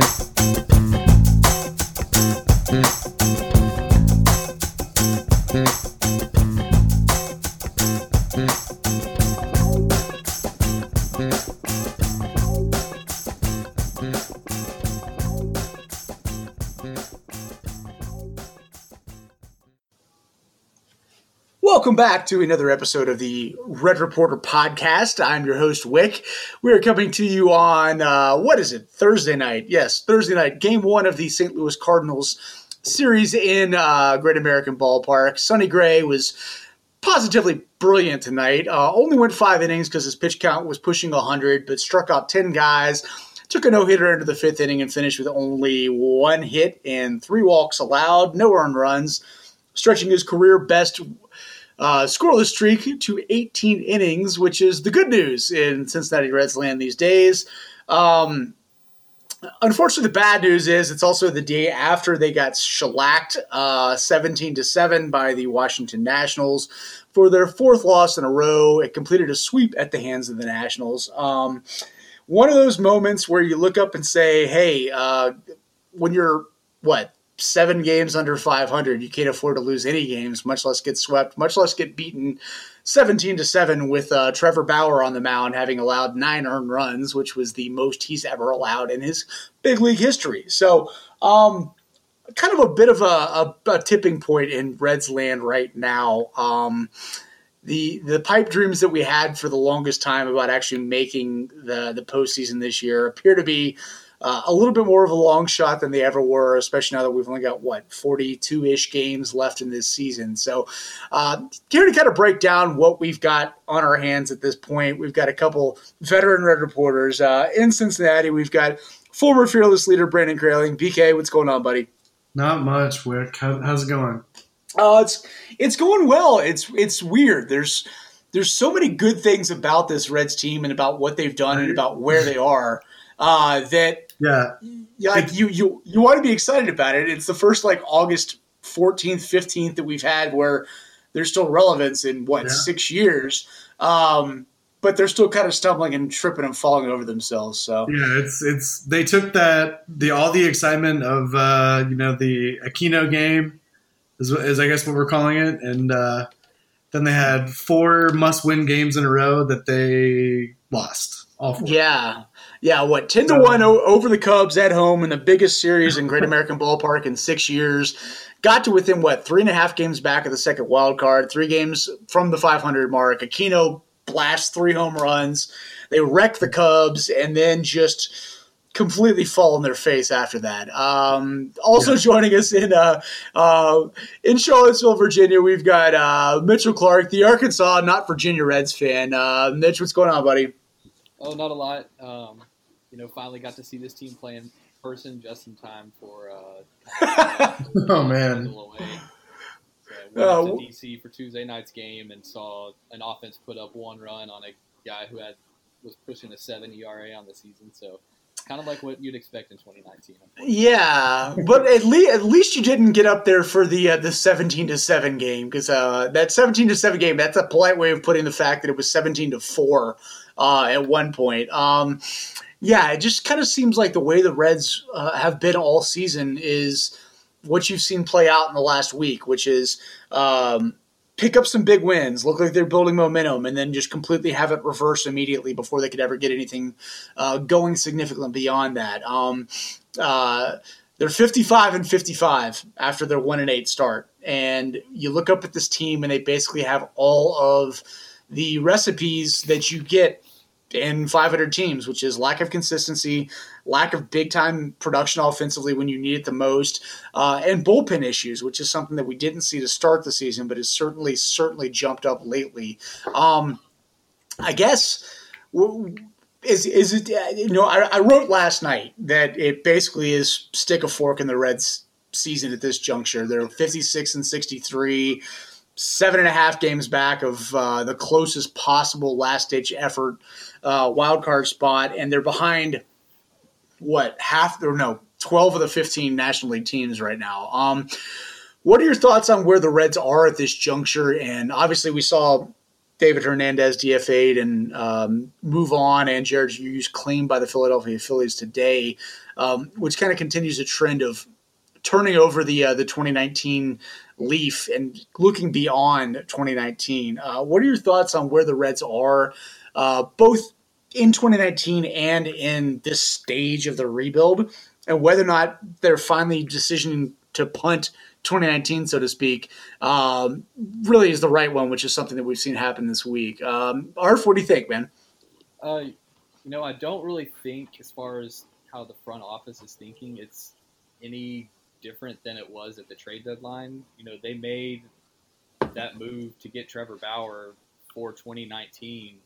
Welcome back to another episode of the Red Reporter podcast. I'm your host, Wick. We are coming to you on, uh, what is it, Thursday night? Yes, Thursday night, game one of the St. Louis Cardinals series in uh, Great American Ballpark. Sonny Gray was positively brilliant tonight. Uh, only went five innings because his pitch count was pushing 100, but struck out 10 guys. Took a no hitter into the fifth inning and finished with only one hit and three walks allowed, no earned runs, stretching his career best uh, scoreless streak to 18 innings, which is the good news in Cincinnati Reds land these days. Um, unfortunately, the bad news is it's also the day after they got shellacked uh, 17 to 7 by the Washington Nationals for their fourth loss in a row. It completed a sweep at the hands of the Nationals. Um, one of those moments where you look up and say, hey, uh, when you're what seven games under 500. You can't afford to lose any games, much less get swept, much less get beaten 17 to 7 with uh, Trevor Bauer on the mound having allowed nine earned runs, which was the most he's ever allowed in his big league history. So, um, kind of a bit of a, a, a, tipping point in Reds land right now. Um, the the pipe dreams that we had for the longest time about actually making the the postseason this year appear to be uh, a little bit more of a long shot than they ever were, especially now that we've only got what 42 ish games left in this season. So, uh, here to kind of break down what we've got on our hands at this point, we've got a couple veteran red reporters uh, in Cincinnati. We've got former fearless leader Brandon Grayling. BK, what's going on, buddy? Not much, Wick. How, how's it going? Uh, it's it's going well. It's it's weird. There's there's so many good things about this Reds team and about what they've done and about where they are uh, that yeah. Like you, you, you want to be excited about it. It's the first like August 14th, 15th that we've had where there's still relevance in what, yeah. six years. Um, but they're still kind of stumbling and tripping and falling over themselves. So yeah, it's it's they took that the all the excitement of uh, you know the Aquino game is, is I guess what we're calling it, and uh, then they had four must win games in a row that they lost. Yeah, yeah, what ten to one over the Cubs at home in the biggest series in Great American Ballpark in six years. Got to within what three and a half games back of the second wild card, three games from the 500 mark. Aquino blasts three home runs. They wreck the Cubs and then just completely fall on their face after that. Um, also yeah. joining us in uh, uh, in Charlottesville, Virginia, we've got uh, Mitchell Clark, the Arkansas, not Virginia Reds fan. Uh, Mitch, what's going on, buddy? Oh, not a lot. Um, you know, finally got to see this team play in person just in time for. Uh, oh man. Away. So went to DC for Tuesday night's game and saw an offense put up one run on a guy who had was pushing a seven ERA on the season. So kind of like what you'd expect in 2019. Yeah, but at least at least you didn't get up there for the uh, the 17 to seven game because uh, that 17 to seven game that's a polite way of putting the fact that it was 17 to four uh, at one point. Um, yeah, it just kind of seems like the way the Reds uh, have been all season is what you've seen play out in the last week, which is um, pick up some big wins, look like they're building momentum, and then just completely have it reverse immediately before they could ever get anything uh, going significantly beyond that. Um, uh, they're 55 and 55 after their one and eight start, and you look up at this team, and they basically have all of the recipes that you get in 500 teams, which is lack of consistency, lack of big time production offensively when you need it the most, uh, and bullpen issues, which is something that we didn't see to start the season, but has certainly certainly jumped up lately. Um, I guess. Is, is it you know I, I wrote last night that it basically is stick a fork in the Reds season at this juncture. They're 56 and 63 seven and a half games back of uh, the closest possible last ditch effort uh, wild card spot, and they're behind what half or no twelve of the fifteen National League teams right now. Um, what are your thoughts on where the Reds are at this juncture? And obviously, we saw David Hernandez DFA'd and um, move on, and Jared Hughes claimed by the Philadelphia Phillies today, um, which kind of continues a trend of turning over the uh, the 2019 leaf and looking beyond 2019. Uh, what are your thoughts on where the Reds are, uh, both in 2019 and in this stage of the rebuild, and whether or not they're finally decisioning to punt 2019, so to speak, um, really is the right one, which is something that we've seen happen this week. Um, Arf, what do you think, man? Uh, you know, I don't really think, as far as how the front office is thinking, it's any different than it was at the trade deadline. You know, they made that move to get Trevor Bauer for 2019,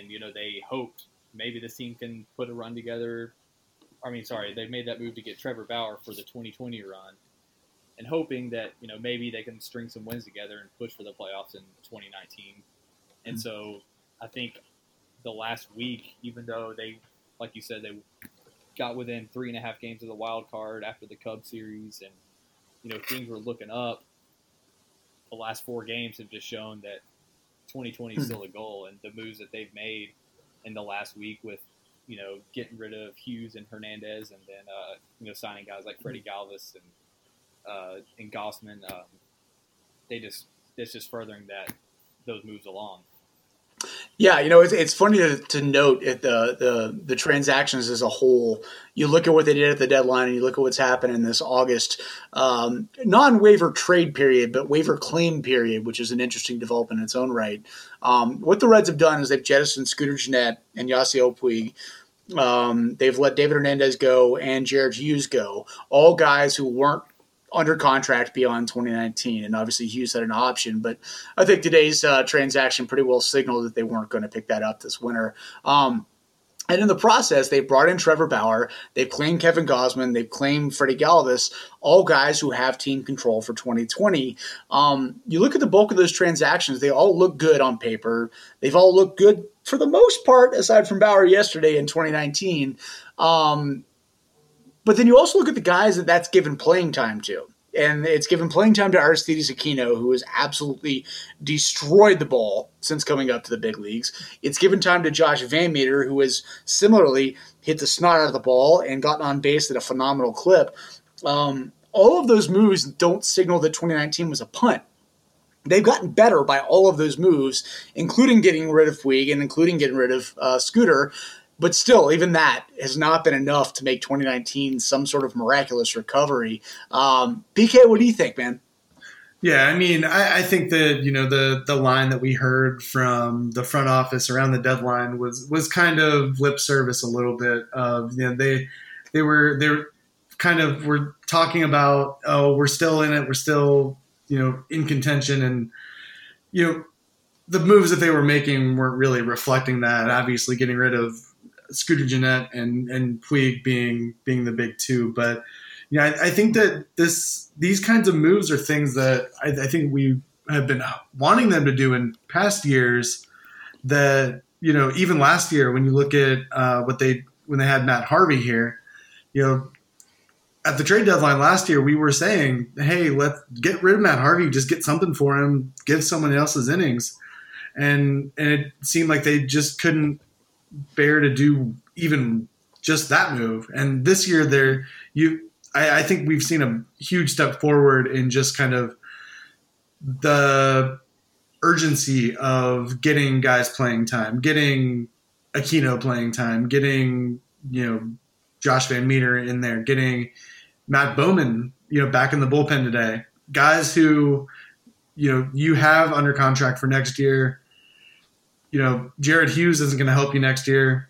and you know they hoped maybe this team can put a run together. I mean, sorry, they made that move to get Trevor Bauer for the 2020 run, and hoping that you know maybe they can string some wins together and push for the playoffs in 2019. And mm-hmm. so I think the last week, even though they, like you said, they got within three and a half games of the wild card after the Cubs series, and you know things were looking up. The last four games have just shown that 2020 is hmm. still a goal, and the moves that they've made in the last week with you know getting rid of Hughes and Hernandez, and then uh, you know signing guys like Freddie Galvis and uh, and Gausman, um, they just it's just furthering that those moves along. Yeah, you know, it's, it's funny to, to note the, the the transactions as a whole. You look at what they did at the deadline, and you look at what's happened in this August um, non waiver trade period, but waiver claim period, which is an interesting development in its own right. Um, what the Reds have done is they've jettisoned Scooter Gennett and Yasiel Puig. Um, they've let David Hernandez go and Jared Hughes go, all guys who weren't under contract beyond 2019. And obviously, Hughes had an option, but I think today's uh, transaction pretty well signaled that they weren't going to pick that up this winter. Um, and in the process, they brought in Trevor Bauer. They've claimed Kevin Gausman, They've claimed Freddie Galvis, all guys who have team control for 2020. Um, you look at the bulk of those transactions, they all look good on paper. They've all looked good for the most part, aside from Bauer yesterday in 2019. Um, but then you also look at the guys that that's given playing time to. And it's given playing time to Aristides Aquino, who has absolutely destroyed the ball since coming up to the big leagues. It's given time to Josh VanMeter, who has similarly hit the snot out of the ball and gotten on base at a phenomenal clip. Um, all of those moves don't signal that 2019 was a punt. They've gotten better by all of those moves, including getting rid of Puig and including getting rid of uh, Scooter. But still, even that has not been enough to make 2019 some sort of miraculous recovery. Um, BK, what do you think, man? Yeah, I mean, I, I, think that you know the the line that we heard from the front office around the deadline was was kind of lip service a little bit. Of you know they they were they were kind of were talking about oh we're still in it we're still you know in contention and you know the moves that they were making weren't really reflecting that. Obviously, getting rid of Scooter Gennett and and Puig being being the big two. But yeah, I, I, think that this these kinds of moves are things that I, I, think we have been wanting them to do in past years. That you know, even last year when you look at uh, what they when they had Matt Harvey here, you know. At the trade deadline last year, we were saying, "Hey, let's get rid of Matt Harvey. Just get something for him. Give someone else's innings." and and it seemed like they just couldn't bear to do even just that move. And this year, there you, I, I think we've seen a huge step forward in just kind of the urgency of getting guys playing time, getting Aquino playing time, getting you know Josh VanMeter in there, getting Matt Bowman you know back in the bullpen today. Guys who you know you have under contract for next year you know, Jared Hughes isn't going to help you next year.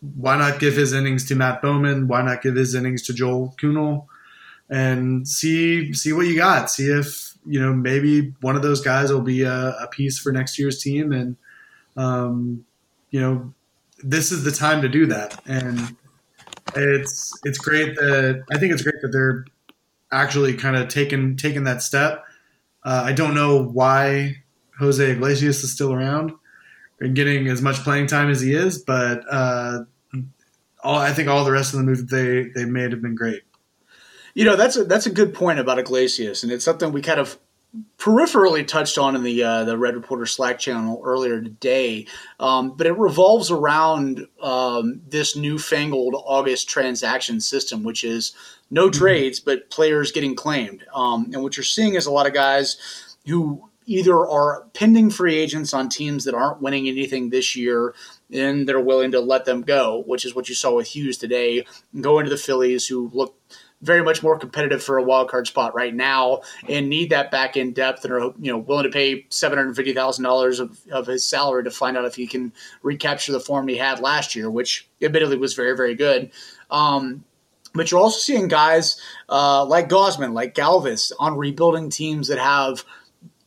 Why not give his innings to Matt Bowman? Why not give his innings to Joel Kuhnel? And see see what you got. See if you know maybe one of those guys will be a, a piece for next year's team. And um, you know, this is the time to do that. And it's it's great that I think it's great that they're actually kind of taking taking that step. Uh, I don't know why Jose Iglesias is still around getting as much playing time as he is, but uh, all I think all the rest of the moves they they made have been great. You know, that's a, that's a good point about Iglesias, and it's something we kind of peripherally touched on in the uh, the Red Reporter Slack channel earlier today, um, but it revolves around um, this newfangled August transaction system, which is no mm-hmm. trades but players getting claimed. Um, and what you're seeing is a lot of guys who either are pending free agents on teams that aren't winning anything this year and they're willing to let them go, which is what you saw with Hughes today, going to the Phillies, who look very much more competitive for a wild card spot right now and need that back end depth and are you know willing to pay seven hundred fifty thousand dollars of his salary to find out if he can recapture the form he had last year, which admittedly was very very good. Um, but you're also seeing guys uh, like Gausman, like Galvis, on rebuilding teams that have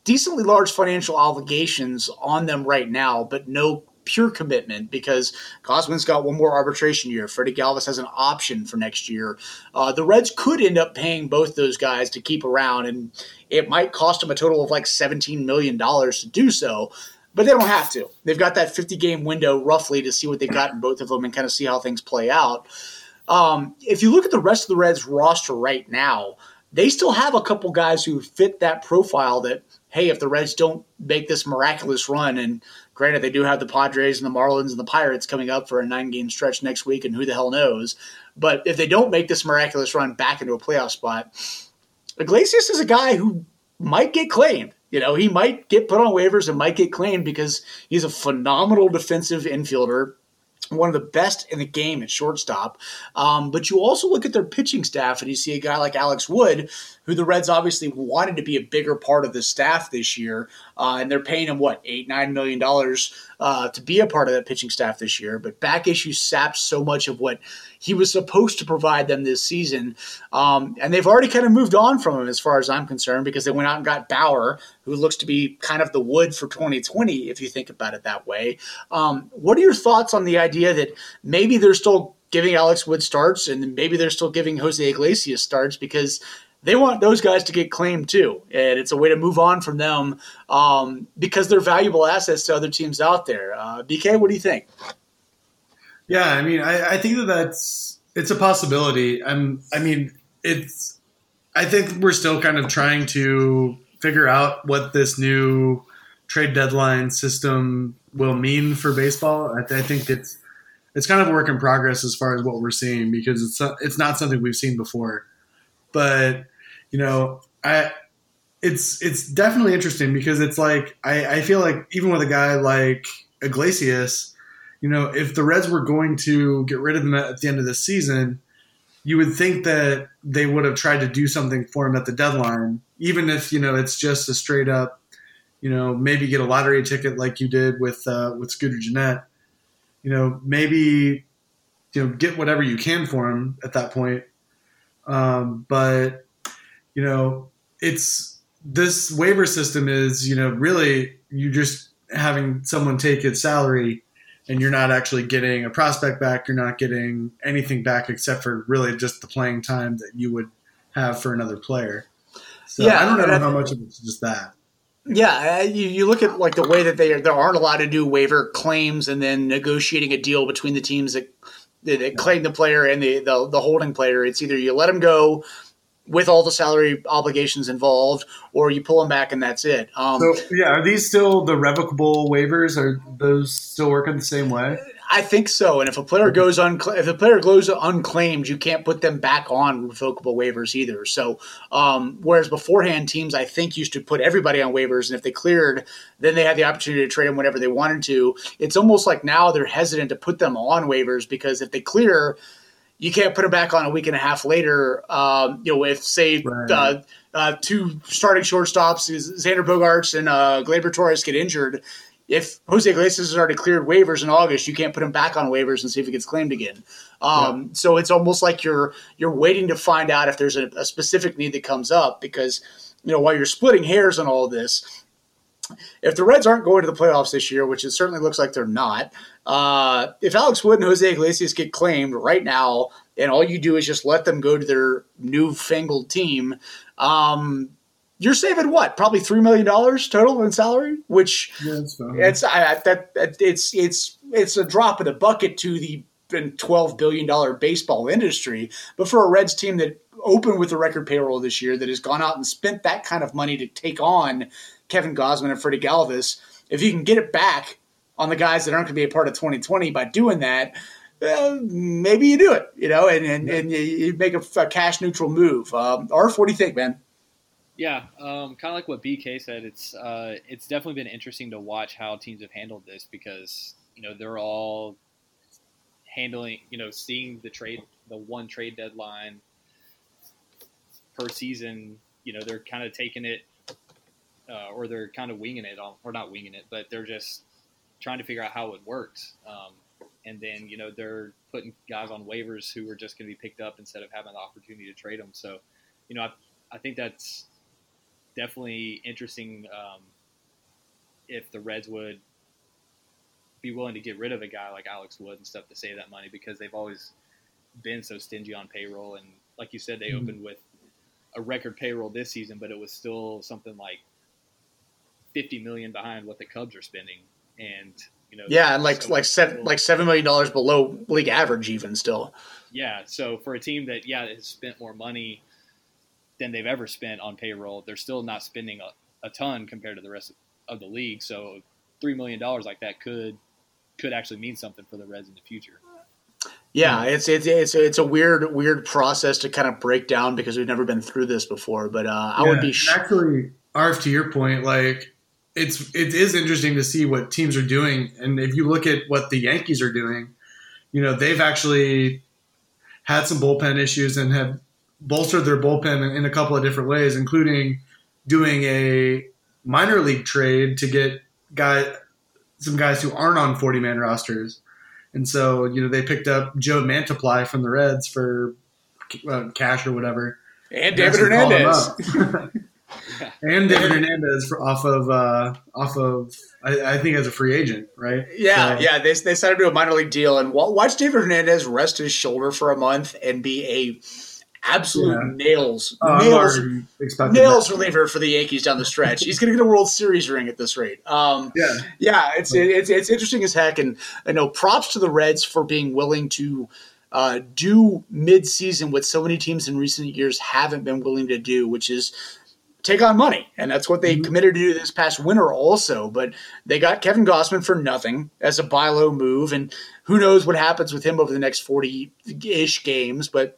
decently large financial obligations on them right now, but no pure commitment because Gausman's got one more arbitration year. Freddie Galvis has an option for next year. Uh, the Reds could end up paying both those guys to keep around, and it might cost them a total of like $17 million to do so. But they don't have to. They've got that 50 game window roughly to see what they've got in both of them and kind of see how things play out. Um, if you look at the rest of the Reds roster right now, they still have a couple guys who fit that profile that, hey, if the Reds don't make this miraculous run and Granted, they do have the Padres and the Marlins and the Pirates coming up for a nine game stretch next week, and who the hell knows. But if they don't make this miraculous run back into a playoff spot, Iglesias is a guy who might get claimed. You know, he might get put on waivers and might get claimed because he's a phenomenal defensive infielder one of the best in the game at shortstop. Um, but you also look at their pitching staff and you see a guy like Alex Wood, who the Reds obviously wanted to be a bigger part of the staff this year. Uh, and they're paying him, what, eight, nine million dollars uh, to be a part of that pitching staff this year. But back issues sapped so much of what he was supposed to provide them this season. Um, and they've already kind of moved on from him as far as I'm concerned because they went out and got Bauer, who looks to be kind of the wood for 2020, if you think about it that way. Um, what are your thoughts on the idea that maybe they're still giving Alex Wood starts and maybe they're still giving Jose Iglesias starts because they want those guys to get claimed too, and it's a way to move on from them um, because they're valuable assets to other teams out there. Uh, BK, what do you think? Yeah, I mean, I, I think that that's it's a possibility. I'm, I mean, it's. I think we're still kind of trying to figure out what this new trade deadline system will mean for baseball. I, I think it's it's kind of a work in progress as far as what we're seeing because it's it's not something we've seen before. But you know, I it's it's definitely interesting because it's like I, I feel like even with a guy like Iglesias, you know, if the Reds were going to get rid of him at the end of the season, you would think that they would have tried to do something for him at the deadline, even if you know it's just a straight up, you know, maybe get a lottery ticket like you did with uh, with Scooter Gennett. You know, maybe you know get whatever you can for him at that point. Um, but you know, it's this waiver system is, you know, really you just having someone take his salary and you're not actually getting a prospect back. You're not getting anything back except for really just the playing time that you would have for another player. So yeah, I don't know how much of it's just that. Yeah, uh, you, you look at like the way that they are, there aren't a lot of new waiver claims and then negotiating a deal between the teams that, that claim the player and the, the, the holding player. It's either you let them go with all the salary obligations involved, or you pull them back and that's it. Um, so, yeah, are these still the revocable waivers? Are those still working the same way? I think so. And if a player goes un, if a player goes unclaimed, you can't put them back on revocable waivers either. So, um, whereas beforehand, teams I think used to put everybody on waivers, and if they cleared, then they had the opportunity to trade them whenever they wanted to. It's almost like now they're hesitant to put them on waivers because if they clear you can't put him back on a week and a half later. Um, you know, if say right. uh, uh, two starting shortstops, Xander Bogaerts and uh, Gleyber Torres get injured, if Jose Iglesias has already cleared waivers in August, you can't put him back on waivers and see if he gets claimed again. Um, yeah. So it's almost like you're you're waiting to find out if there's a, a specific need that comes up because you know while you're splitting hairs on all this if the Reds aren't going to the playoffs this year, which it certainly looks like they're not, uh, if Alex Wood and Jose Iglesias get claimed right now, and all you do is just let them go to their newfangled team, um, you're saving what? Probably three million dollars total in salary, which yeah, it's I, that, that, it's it's it's a drop in the bucket to the twelve billion dollar baseball industry, but for a Reds team that opened with a record payroll this year, that has gone out and spent that kind of money to take on Kevin Gausman and Freddie Galvis, if you can get it back on the guys that aren't going to be a part of 2020 by doing that, uh, maybe you do it, you know, and and, and you make a, a cash neutral move. Um, Arf, what do you think, man? Yeah, um, kind of like what BK said. It's uh, it's definitely been interesting to watch how teams have handled this because you know they're all handling, you know, seeing the trade, the one trade deadline per season. You know, they're kind of taking it, uh, or they're kind of winging it, on, or not winging it, but they're just trying to figure out how it works. Um, and then you know they're putting guys on waivers who are just going to be picked up instead of having the opportunity to trade them. So, you know, I, I think that's definitely interesting. Um, if the Reds would be willing to get rid of a guy like Alex Wood and stuff to save that money because they've always been so stingy on payroll. And like you said, they mm-hmm. opened with a record payroll this season, but it was still something like 50 million behind what the Cubs are spending. And, you know, yeah, and like, so like seven, like $7 million below league average even still. Yeah. So for a team that, yeah, has spent more money than they've ever spent on payroll, they're still not spending a, a ton compared to the rest of, of the league. So $3 million like that could could actually mean something for the Reds in the future. Yeah, it's it's it's a, it's a weird weird process to kind of break down because we've never been through this before. But uh, I would be sh- actually, Arf, to your point, like it's it is interesting to see what teams are doing, and if you look at what the Yankees are doing, you know they've actually had some bullpen issues and have bolstered their bullpen in, a couple of different ways, including doing a minor league trade to get guy some guys who aren't on 40 man rosters. And so, you know, they picked up Joe Mantiply from the Reds for uh, cash or whatever. And David Hernandez. and David Hernandez for, off of uh, off of I, I, think as a free agent, right? Yeah, so. yeah. They they signed him to a minor league deal and watch David Hernandez rest his shoulder for a month and be a absolute yeah. nails, uh, nails, nails that. reliever for the Yankees down the stretch. He's going to get a World Series ring at this rate. Um, yeah, yeah, it's it's it's interesting as heck, and I know props to the Reds for being willing to. Uh, do mid-season what so many teams in recent years haven't been willing to do, which is take on money. And that's what they mm-hmm. committed to do this past winter also. But they got Kevin Gausman for nothing as a buy low move. And who knows what happens with him over the next 40 ish games. But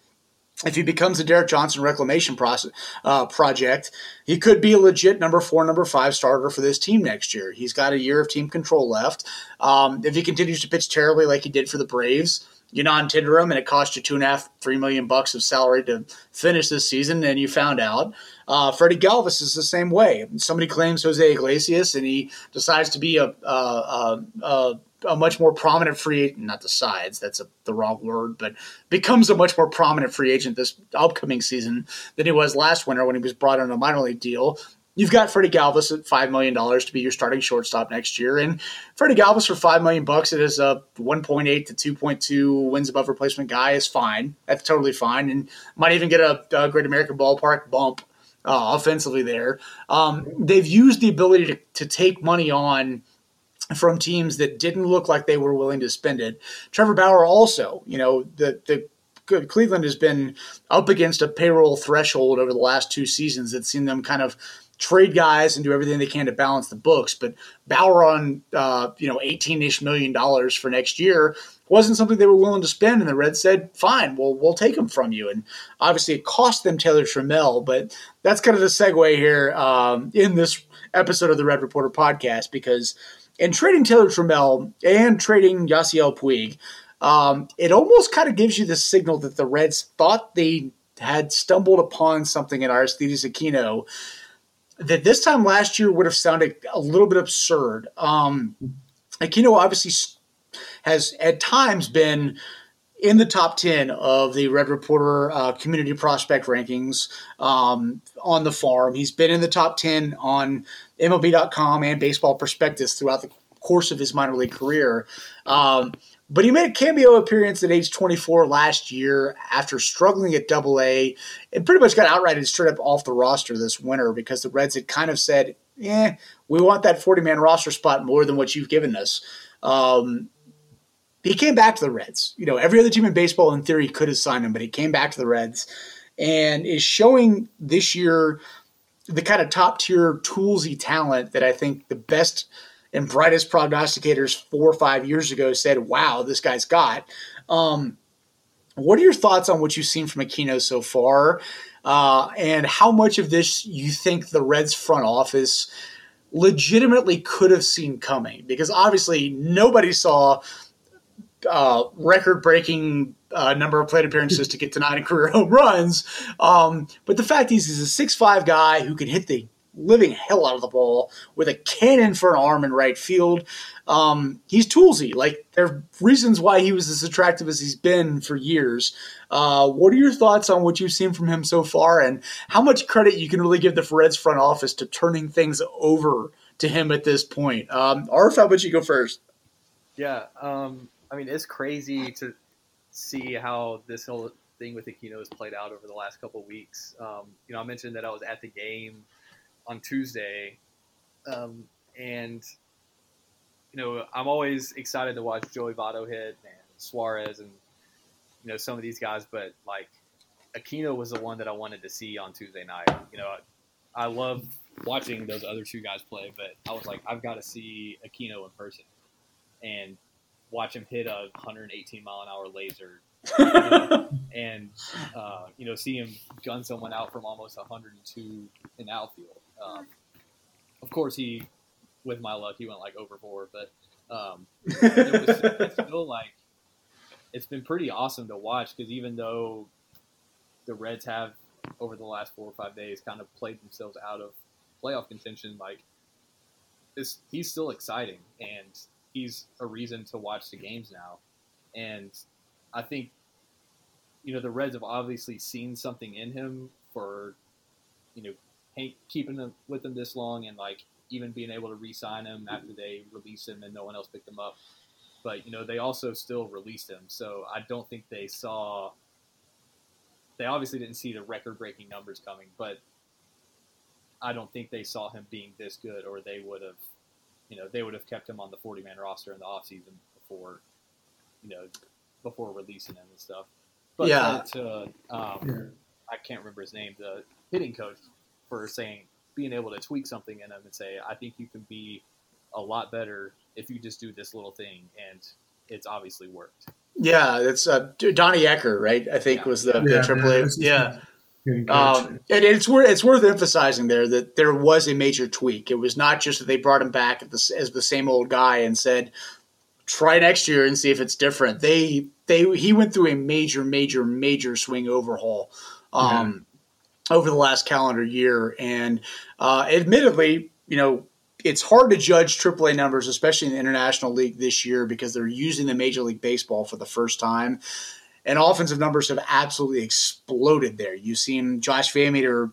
if he becomes a Derek Johnson reclamation process, uh, project, he could be a legit number four, number five starter for this team next year. He's got a year of team control left. Um, if he continues to pitch terribly like he did for the Braves, you non-tender him and it cost you two and a half, three million bucks of salary to finish this season, and you found out. Uh, Freddie Galvis is the same way. Somebody claims Jose Iglesias, and he decides to be a, a, a, a much more prominent free not the sides that's the wrong word but becomes a much more prominent free agent this upcoming season than he was last winter when he was brought on a minor league deal You've got Freddie Galvis at five million dollars to be your starting shortstop next year, and Freddie Galvis for five million bucks, it is a one point eight to two point two wins above replacement guy is fine. That's totally fine, and might even get a, a Great American Ballpark bump uh, offensively there. Um, they've used the ability to, to take money on from teams that didn't look like they were willing to spend it. Trevor Bauer also, you know, the the Cleveland has been up against a payroll threshold over the last two seasons that's seen them kind of trade guys and do everything they can to balance the books. But Bauer on uh, you know eighteen ish million dollars for next year wasn't something they were willing to spend, and the Reds said, "Fine, well we'll take them from you." And obviously, it cost them Taylor Trammell, but that's kind of the segue here um, in this episode of the Red Reporter podcast because in trading Taylor Trammell and trading Yasiel Puig, um, it almost kind of gives you the signal that the Reds thought they had stumbled upon something in Aristides Aquino that this time last year would have sounded a little bit absurd. Um, Aquino obviously has at times been in the top 10 of the Red Reporter uh, community prospect rankings um, on the farm. He's been in the top 10 on MLB.com and Baseball Prospectus throughout the course of his minor league career. Um, but he made a cameo appearance at age 24 last year after struggling at Double A, and pretty much got outright and straight up off the roster this winter because the Reds had kind of said, "Yeah, we want that 40 man roster spot more than what you've given us." Um, he came back to the Reds. You know, every other team in baseball, in theory, could have signed him, but he came back to the Reds and is showing this year the kind of top tier toolsy talent that I think the best and brightest prognosticators four or five years ago said, wow, this guy's got. Um, what are your thoughts on what you've seen from Aquino so far? Uh, and how much of this you think the Reds front office legitimately could have seen coming? Because obviously nobody saw uh, record breaking uh, number of plate appearances to get to nine career home runs. Um, but the fact is, he's a six-five guy who can hit the living hell out of the ball with a cannon for an arm in right field. Um, he's toolsy. Like there are reasons why he was as attractive as he's been for years. Uh, what are your thoughts on what you've seen from him so far, and how much credit you can really give the Reds front office to turning things over to him at this point? Um, Arf, how about you go first? Yeah, um, I mean it's crazy to see how this whole thing with Aquino has played out over the last couple weeks. Um, you know, I mentioned that I was at the game on Tuesday, um, and you know I'm always excited to watch Joey Votto hit and Suarez and you know some of these guys, but like Aquino was the one that I wanted to see on Tuesday night. You know, I, I love watching those other two guys play, but I was like, I've got to see Aquino in person and watch him hit a 118 mile an hour laser. you know, and uh, you know, see him gun someone out from almost 102 in outfield. Um, of course, he, with my luck, he went like over four, but um, it was it's still like it's been pretty awesome to watch because even though the Reds have over the last four or five days kind of played themselves out of playoff contention, like this, he's still exciting and he's a reason to watch the games now. And I think you know the Reds have obviously seen something in him for you know keeping them with them this long and like even being able to re-sign him after they release him and no one else picked him up. But you know they also still released him, so I don't think they saw. They obviously didn't see the record-breaking numbers coming, but I don't think they saw him being this good, or they would have, you know, they would have kept him on the 40-man roster in the offseason before, you know, before releasing him and stuff. But yeah. to, um, yeah. I can't remember his name, the hitting coach for saying being able to tweak something in them and say, I think you can be a lot better if you just do this little thing, and it's obviously worked. Yeah, it's uh, Donnie Ecker, right? I think yeah. was the, yeah, the AAA. Yeah. Um, and it's worth it's worth emphasizing there that there was a major tweak. It was not just that they brought him back the, as the same old guy and said, "Try next year and see if it's different." They they he went through a major, major, major swing overhaul. Um, over the last calendar year. And uh, admittedly, you know, it's hard to judge AAA numbers, especially in the International League this year, because they're using the Major League Baseball for the first time. And offensive numbers have absolutely exploded there. You've seen Josh VanMeter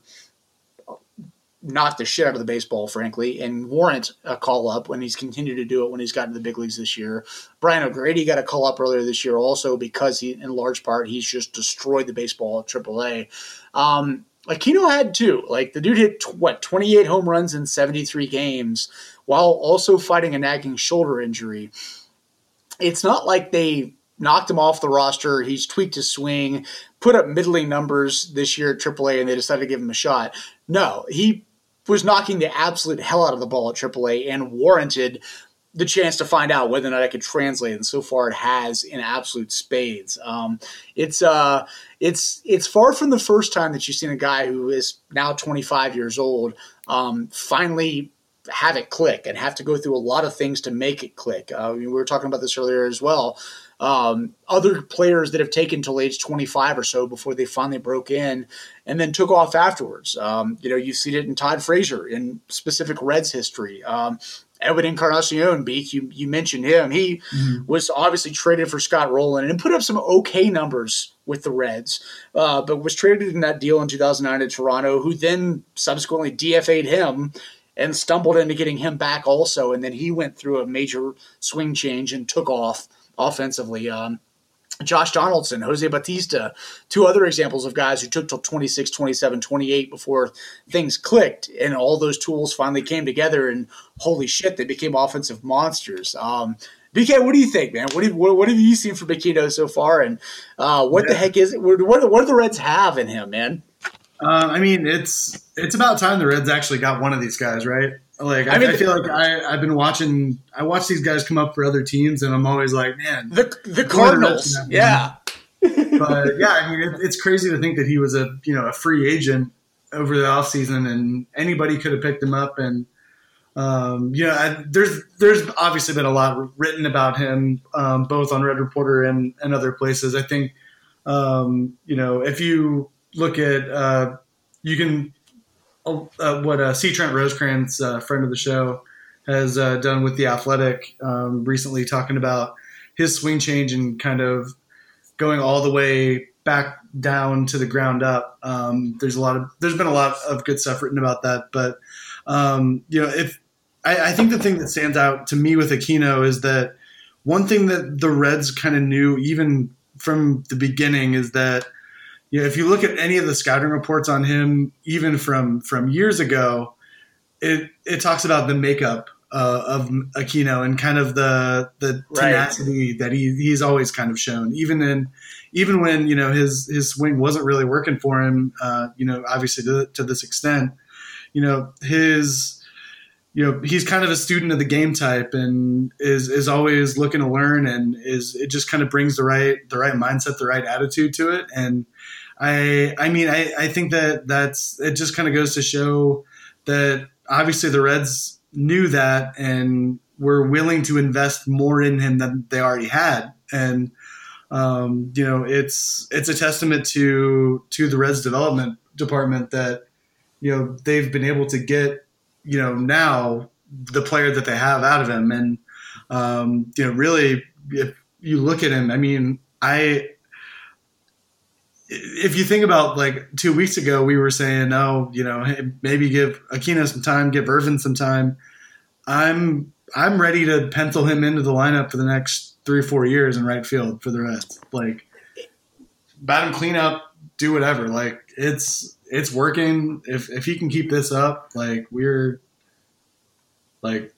knock the shit out of the baseball, frankly, and warrant a call up when he's continued to do it when he's gotten to the big leagues this year. Brian O'Grady got a call up earlier this year also because he, in large part, he's just destroyed the baseball at AAA. Um, Aquino had two. Like the dude hit what 28 home runs in 73 games while also fighting a nagging shoulder injury. It's not like they knocked him off the roster. He's tweaked his swing, put up middling numbers this year at AAA, and they decided to give him a shot. No, he was knocking the absolute hell out of the ball at AAA and warranted the chance to find out whether or not I could translate, and so far it has in absolute spades. Um, it's uh, it's it's far from the first time that you've seen a guy who is now 25 years old um, finally have it click and have to go through a lot of things to make it click. Uh, we were talking about this earlier as well. Um, other players that have taken till age 25 or so before they finally broke in and then took off afterwards. Um, you know, you've seen it in Todd Frazier in specific Reds history. Um, Edwin Encarnacion, BK, you, you mentioned him. He mm-hmm. was obviously traded for Scott Rolen and put up some okay numbers with the Reds, uh, but was traded in that deal in 2009 to Toronto, who then subsequently DFA'd him and stumbled into getting him back also. And then he went through a major swing change and took off offensively. Um, Josh Donaldson, Jose Bautista, two other examples of guys who took till 26, 27, 28 before things clicked and all those tools finally came together and holy shit, they became offensive monsters. Um, BK, what do you think, man? What have, what, what have you seen from Aquino so far, and uh, what yeah. the heck is it? What, what, what do the Reds have in him, man? Uh, I mean, it's it's about time the Reds actually got one of these guys, right? Like, I, I, mean, I feel like I, I've been watching. I watch these guys come up for other teams, and I'm always like, man, the the Cardinals, yeah. but yeah, I mean, it, it's crazy to think that he was a you know a free agent over the offseason and anybody could have picked him up. And um, you know, I, there's there's obviously been a lot written about him, um, both on Red Reporter and, and other places. I think um, you know if you look at uh, you can uh, what uh, C. Trent Rosecrans, uh, friend of the show, has uh, done with the Athletic um, recently, talking about his swing change and kind of going all the way back down to the ground up. Um, there's a lot of there's been a lot of good stuff written about that, but um, you know, if I, I, think the thing that stands out to me with Aquino is that one thing that the Reds kind of knew even from the beginning is that you know, if you look at any of the scouting reports on him, even from from years ago, it it talks about the makeup uh, of Aquino and kind of the the tenacity right. that he he's always kind of shown, even in even when you know his his swing wasn't really working for him. Uh, you know, obviously to, to this extent, you know his you know he's kind of a student of the game type and is is always looking to learn and is it just kind of brings the right the right mindset the right attitude to it. And i i mean i i think that that's it just kind of goes to show that obviously the reds knew that and were willing to invest more in him than they already had. And um, you know it's it's a testament to to the reds development department that you know they've been able to get you know now the player that they have out of him, and um, you know really if you look at him, I mean I if you think about like two weeks ago, we were saying, oh, you know, hey, maybe give Aquino some time, give Ervin some time. I'm I'm ready to pencil him into the lineup for the next three or four years in right field for the rest. Like, bat him clean up, do whatever. Like, it's it's working. If if he can keep this up, like we're like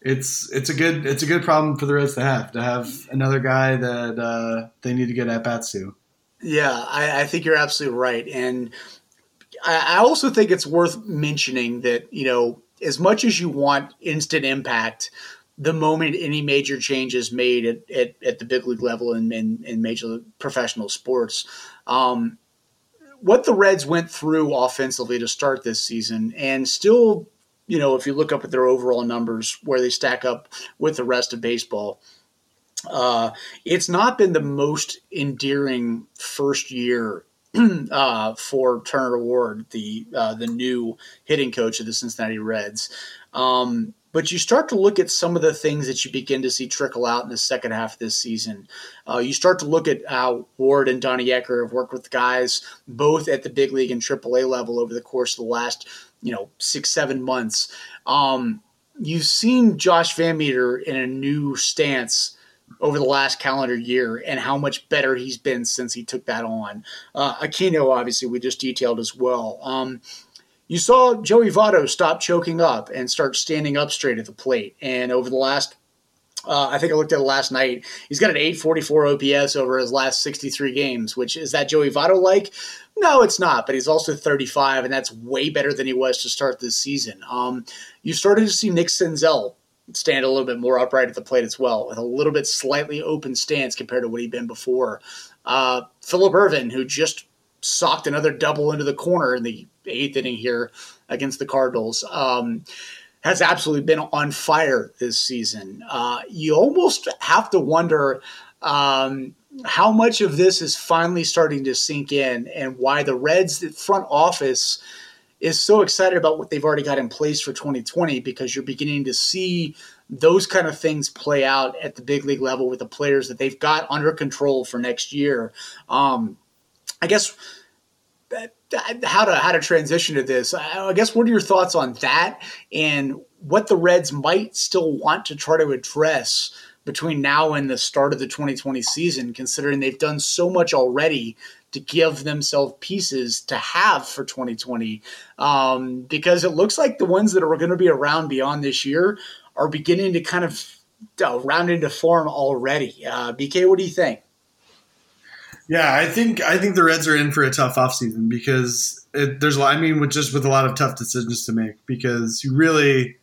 it's it's a good it's a good problem for the Reds to have to have another guy that uh, they need to get at bats to. Yeah, I, I think you're absolutely right, and I, I also think it's worth mentioning that you know as much as you want instant impact, the moment any major change is made at, at, at the big league level in, in, in major professional sports, um, what the Reds went through offensively to start this season, and still, you know, if you look up at their overall numbers where they stack up with the rest of baseball, uh, it's not been the most endearing first year uh, for Turner Ward, the uh, the new hitting coach of the Cincinnati Reds. Um, but you start to look at some of the things that you begin to see trickle out in the second half of this season. Uh, you start to look at how Ward and Donnie Ecker have worked with guys both at the big league and AAA level over the course of the last, you know, six, seven months. Um, you've seen Josh VanMeter in a new stance over the last calendar year and how much better he's been since he took that on. Uh, Aquino, obviously, we just detailed as well. Um, you saw Joey Votto stop choking up and start standing up straight at the plate. And over the last, uh, I think I looked at it last night, he's got an 844 OPS over his last 63 games, which is that Joey Votto like? No, it's not, but he's also 35, and that's way better than he was to start this season. Um, you started to see Nick Senzel stand a little bit more upright at the plate as well, with a little bit slightly open stance compared to what he'd been before. Uh, Phillip Ervin, who just socked another double into the corner in the eighth inning here against the Cardinals. Um, has absolutely been on fire this season. Uh, you almost have to wonder um, how much of this is finally starting to sink in and why the Reds front office is so excited about what they've already got in place for 2020 because you're beginning to see those kind of things play out at the big league level with the players that they've got under control for next year. Um, I guess how to how to transition to this. I guess what are your thoughts on that and what the Reds might still want to try to address between now and the start of the 2020 season, considering they've done so much already to give themselves pieces to have for 2020. Um, because it looks like the ones that are going to be around beyond this year are beginning to kind of uh, round into form already. Uh, BK, what do you think? Yeah, I think I think the Reds are in for a tough offseason because it, there's a lot. I mean, with just with a lot of tough decisions to make because you really,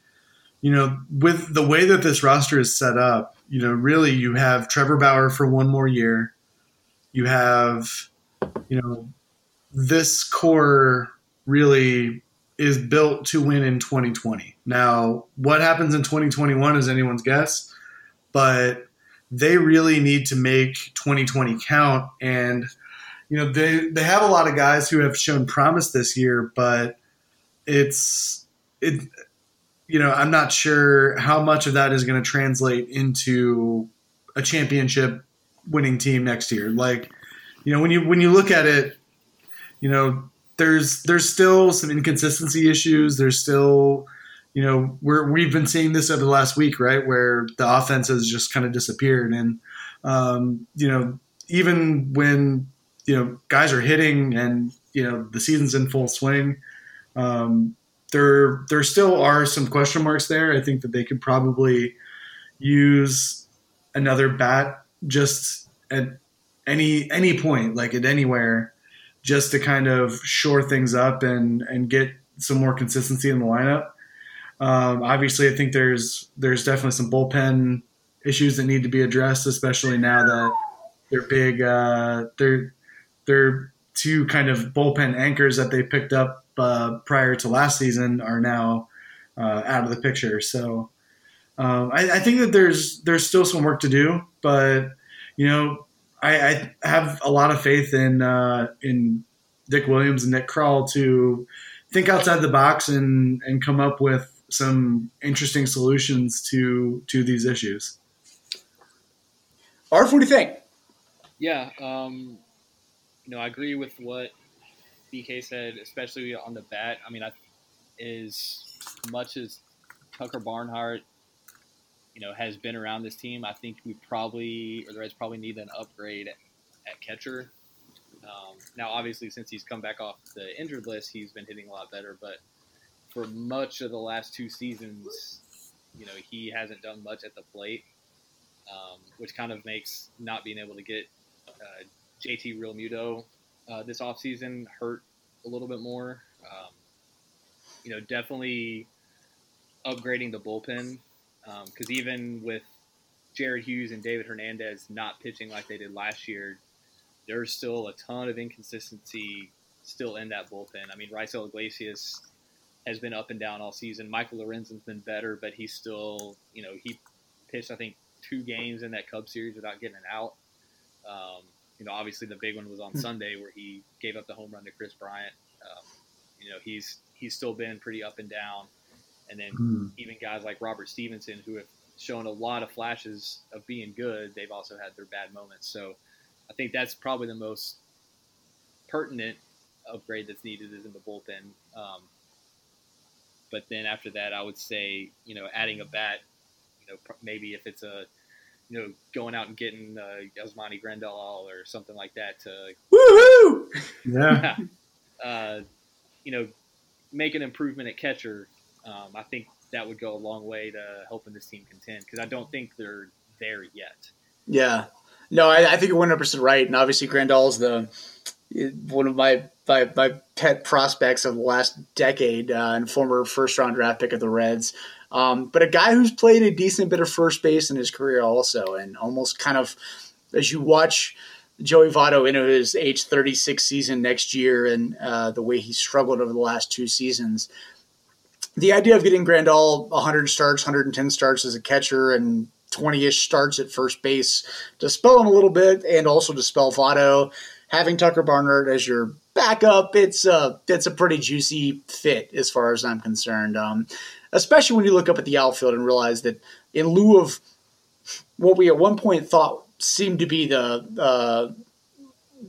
you know, with the way that this roster is set up, you know, really you have Trevor Bauer for one more year. You have, you know, this core really is built to win in 2020. Now, what happens in 2021 is anyone's guess, but they really need to make 2020 count. And, you know, they, they have a lot of guys who have shown promise this year, but it's, it, you know, I'm not sure how much of that is going to translate into a championship winning team next year. Like, you know, when you, when you look at it, you know, there's there's still some inconsistency issues. There's still, you know, we're we've been seeing this over the last week, right, where the offense has just kind of disappeared, and um, you know, even when you know guys are hitting and you know the season's in full swing, um, there there still are some question marks there. I think that they could probably use another bat just at any any point, like at anywhere just to kind of shore things up and and get some more consistency in the lineup. Um, obviously, I think there's there's definitely some bullpen issues that need to be addressed, especially now that they're big. Uh, they're they're two kind of bullpen anchors that they picked up uh, prior to last season are now uh, out of the picture. So um, I, I, think that there's there's still some work to do, but you know I, I have a lot of faith in uh, in Dick Williams and Nick Krall to think outside the box and and come up with some interesting solutions to to these issues. Arf, what do you think? Yeah, um, you know, I agree with what BK said, especially on the bat. I mean, I, as much as Tucker Barnhart you know, has been around this team. I think we probably, or the Reds probably need an upgrade at, at catcher. Um, now, obviously, since he's come back off the injured list, he's been hitting a lot better. But for much of the last two seasons, you know, he hasn't done much at the plate, um, which kind of makes not being able to get uh, JT Realmuto uh, this offseason hurt a little bit more. Um, you know, definitely upgrading the bullpen because um, even with Jared Hughes and David Hernandez not pitching like they did last year, there's still a ton of inconsistency still in that bullpen. I mean, Raisel Iglesias has been up and down all season. Michael Lorenzen's been better, but he's still, you know, he pitched I think two games in that Cub series without getting an out. Um, you know, obviously the big one was on hmm. Sunday where he gave up the home run to Kris Bryant. Um, you know, he's he's still been pretty up and down. And then mm. even guys like Robert Stephenson, who have shown a lot of flashes of being good, they've also had their bad moments. So I think that's probably the most pertinent upgrade that's needed is in the bullpen. Um, but then after that, I would say, you know, adding a bat, you know, maybe if it's a, you know, going out and getting uh, Yasmani Grandal or something like that to, woohoo, yeah, uh, you know, make an improvement at catcher um, I think that would go a long way to helping this team contend because I don't think they're there yet. Yeah, no, I, I think you're 100 percent right, and obviously Grandal's the one of my my, my pet prospects of the last decade uh, and former first round draft pick of the Reds. Um, but a guy who's played a decent bit of first base in his career also, and almost kind of as you watch Joey Votto into his age 36 season next year and uh, the way he struggled over the last two seasons, the idea of getting Grandal 100 starts, 110 starts as a catcher, and 20-ish starts at first base to spell him a little bit, and also to spell Votto, having Tucker Barnhart as your backup, it's a it's a pretty juicy fit as far as I'm concerned. Um, especially when you look up at the outfield and realize that in lieu of what we at one point thought seemed to be the uh,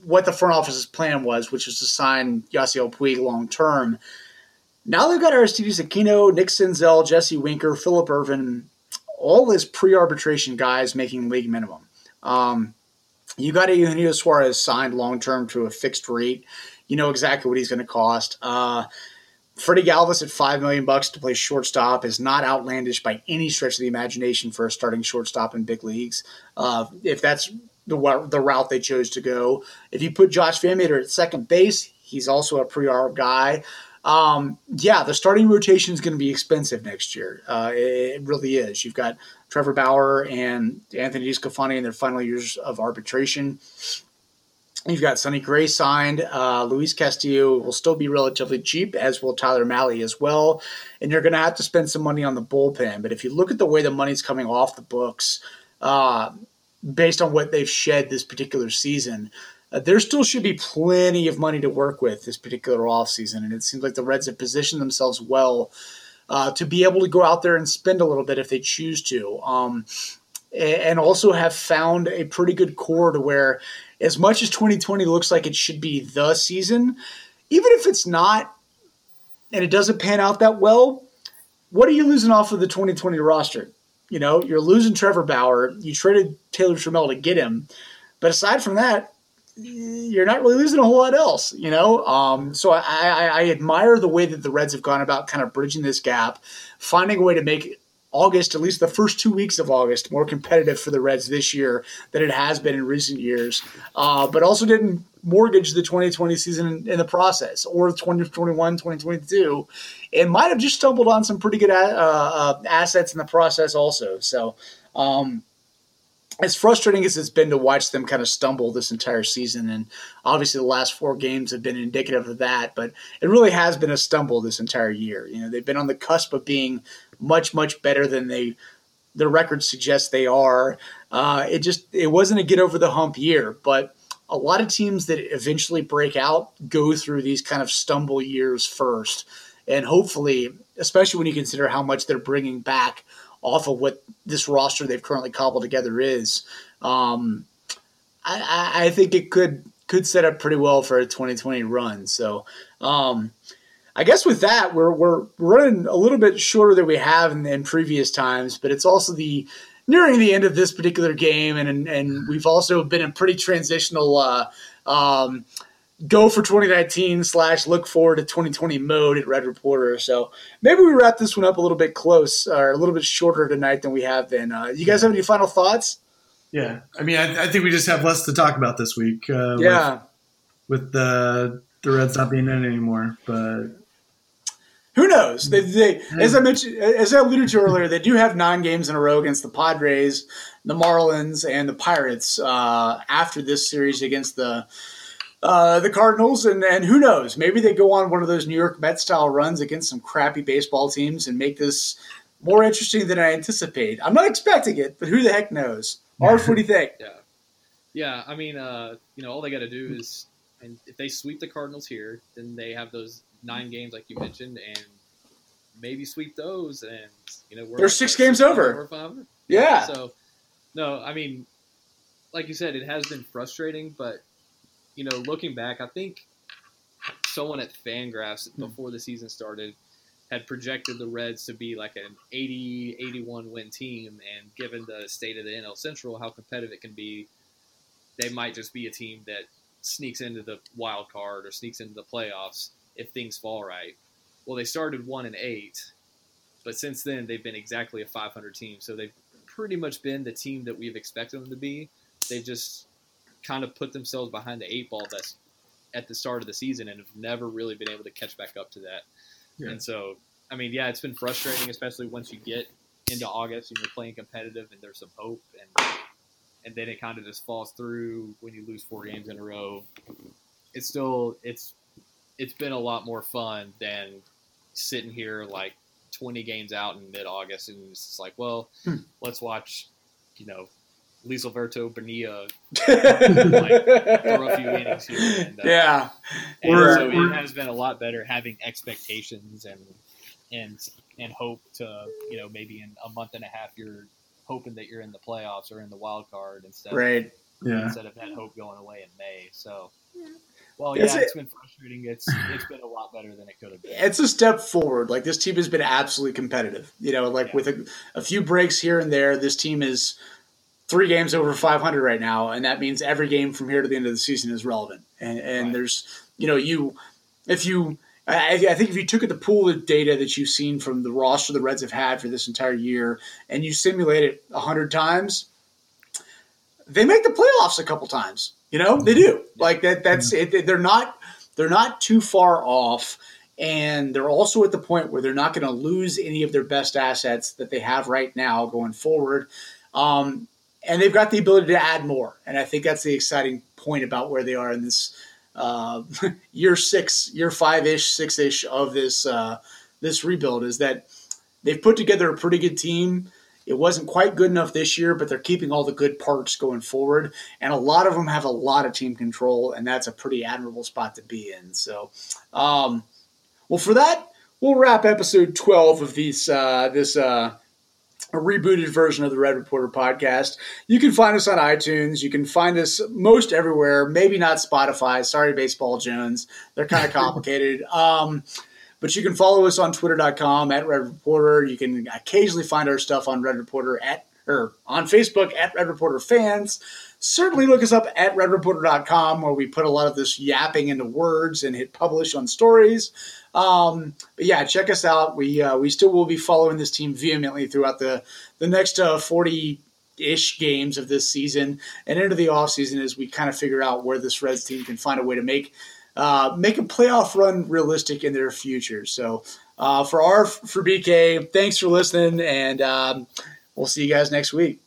what the front office's plan was, which was to sign Yasiel Puig long term now they've got Aristides Aquino, Nick Senzel, Jesse Winker, Philip Ervin, all these pre-arbitration guys making league minimum. Um, you got Eugenio Suarez signed long term to a fixed rate. You know exactly what he's going to cost. Uh, Freddie Galvis at five million bucks to play shortstop is not outlandish by any stretch of the imagination for a starting shortstop in big leagues. Uh, if that's the the route they chose to go, if you put Josh VanMeter at second base, he's also a pre-arb guy. Um, yeah, the starting rotation is going to be expensive next year. Uh, it, it, really is. You've got Trevor Bauer and Anthony DeSclafani in their final years of arbitration. You've got Sonny Gray signed. Uh, Luis Castillo will still be relatively cheap, as will Tyler Mahle as well. And you're going to have to spend some money on the bullpen. But if you look at the way the money's coming off the books, uh, based on what they've shed this particular season, uh, there still should be plenty of money to work with this particular offseason. And it seems like the Reds have positioned themselves well uh, to be able to go out there and spend a little bit if they choose to. Um, and also have found a pretty good core to where, as much as 2020 looks like it should be the season, even if it's not and it doesn't pan out that well, what are you losing off of the 2020 roster? You know, you're losing Trevor Bauer. You traded Taylor Trammell to get him. But aside from that, you're not really losing a whole lot else, you know. Um, so I, I, I, admire the way that the Reds have gone about kind of bridging this gap, finding a way to make August, at least the first two weeks of August, more competitive for the Reds this year than it has been in recent years. Uh, but also didn't mortgage the 2020 season in, in, the process or 2021, 2022, It might have just stumbled on some pretty good uh, uh, assets in the process also. So. Um, as frustrating as it's been to watch them kind of stumble this entire season, and obviously the last four games have been indicative of that, but it really has been a stumble this entire year. You know, they've been on the cusp of being much, much better than they their records suggest they are. Uh, it just it wasn't a get over the hump year, but a lot of teams that eventually break out go through these kind of stumble years first, and hopefully, especially when you consider how much they're bringing back off of what this roster they've currently cobbled together is. Um, I, I, think it could could set up pretty well for a 2020 run. So, um, I guess with that, we're we're running a little bit shorter than we have in, in previous times, but it's also the nearing the end of this particular game, and and we've also been in pretty transitional. Uh, um, go for 2019 slash look forward to 2020 mode at Red Reporter. So maybe we wrap this one up a little bit close or a little bit shorter tonight than we have been. Uh, you guys have any final thoughts? Yeah, I mean, I, I, think we just have less to talk about this week. Uh, yeah, with, with the the Reds not being in anymore, but who knows? They, they, as I mentioned, as I alluded to earlier, they do have nine games in a row against the Padres, the Marlins, and the Pirates uh, after this series against the uh, the Cardinals, and, and who knows? Maybe they go on one of those New York Met style runs against some crappy baseball teams and make this more interesting than I anticipate. I'm not expecting it, but who the heck knows? Arf, what do you think? Yeah, yeah. I mean, uh, you know, all they got to do is, and if they sweep the Cardinals here, then they have those nine games like you mentioned, and maybe sweep those, and you know, we're there's six games over. over yeah. So, no, I mean, like you said, it has been frustrating, but you know, looking back, I think someone at Fangraphs hmm. before the season started had projected the Reds to be like an 80, 81 win team, and given the state of the NL Central, how competitive it can be, they might just be a team that sneaks into the wild card or sneaks into the playoffs if things fall right. Well, they started one and eight, but since then they've been exactly a 500 team, so they've pretty much been the team that we've expected them to be. They've just kind of put themselves behind the eight ball that's at the start of the season and have never really been able to catch back up to that. Yeah. And so, I mean, yeah, it's been frustrating, especially once you get into August and you're playing competitive and there's some hope and and then it kind of just falls through when you lose four games in a row. It's still it's it's been a lot more fun than sitting here like 20 games out in mid August and it's just like, well, hmm. let's watch, you know, Lisalverto Bonilla like, throw a few innings here. And, uh, yeah, and so it has been a lot better having expectations and and and hope to you know maybe in a month and a half you're hoping that you're in the playoffs or in the wild card instead right. of, yeah. instead of that hope going away in May. So. Well, yeah, it's, it's been frustrating. It's it's been a lot better than it could have been. It's a step forward. Like this team has been absolutely competitive. You know, like yeah. with a, a, few breaks here and there, this team is three games over 500 right now, and that means every game from here to the end of the season is relevant. And, and right. there's, you know, you if you I, I, think if you took at the pool of data that you've seen from the roster the Reds have had for this entire year and you simulate it 100 times, they make the playoffs a couple times. You know, they do. Like that. That's it. They're not. They're not too far off, and they're also at the point where they're not going to lose any of their best assets that they have right now going forward. Um, and they've got the ability to add more, and I think that's the exciting point about where they are in this uh, year six, year five ish, six ish of this uh, this rebuild is that they've put together a pretty good team. It wasn't quite good enough this year, but they're keeping all the good parts going forward. And a lot of them have a lot of team control, and that's a pretty admirable spot to be in. So, um, well, for that, we'll wrap episode 12 of these, uh, this uh, a rebooted version of the Red Reporter podcast. You can find us on iTunes. You can find us most everywhere, maybe not Spotify. Sorry, Baseball Jones. They're kind of complicated. um, but you can follow us on twitter.com at Red Reporter. You can occasionally find our stuff on Red Reporter at or on Facebook at Red Reporter Fans. Certainly look us up at redreporter.com where we put a lot of this yapping into words and hit publish on stories. Um, but yeah, check us out. We uh, we still will be following this team vehemently throughout the the next uh, 40 ish games of this season and into the offseason as we kind of figure out where this Reds team can find a way to make uh, make a playoff run realistic in their future. So uh, for our for BK, thanks for listening, and um, we'll see you guys next week.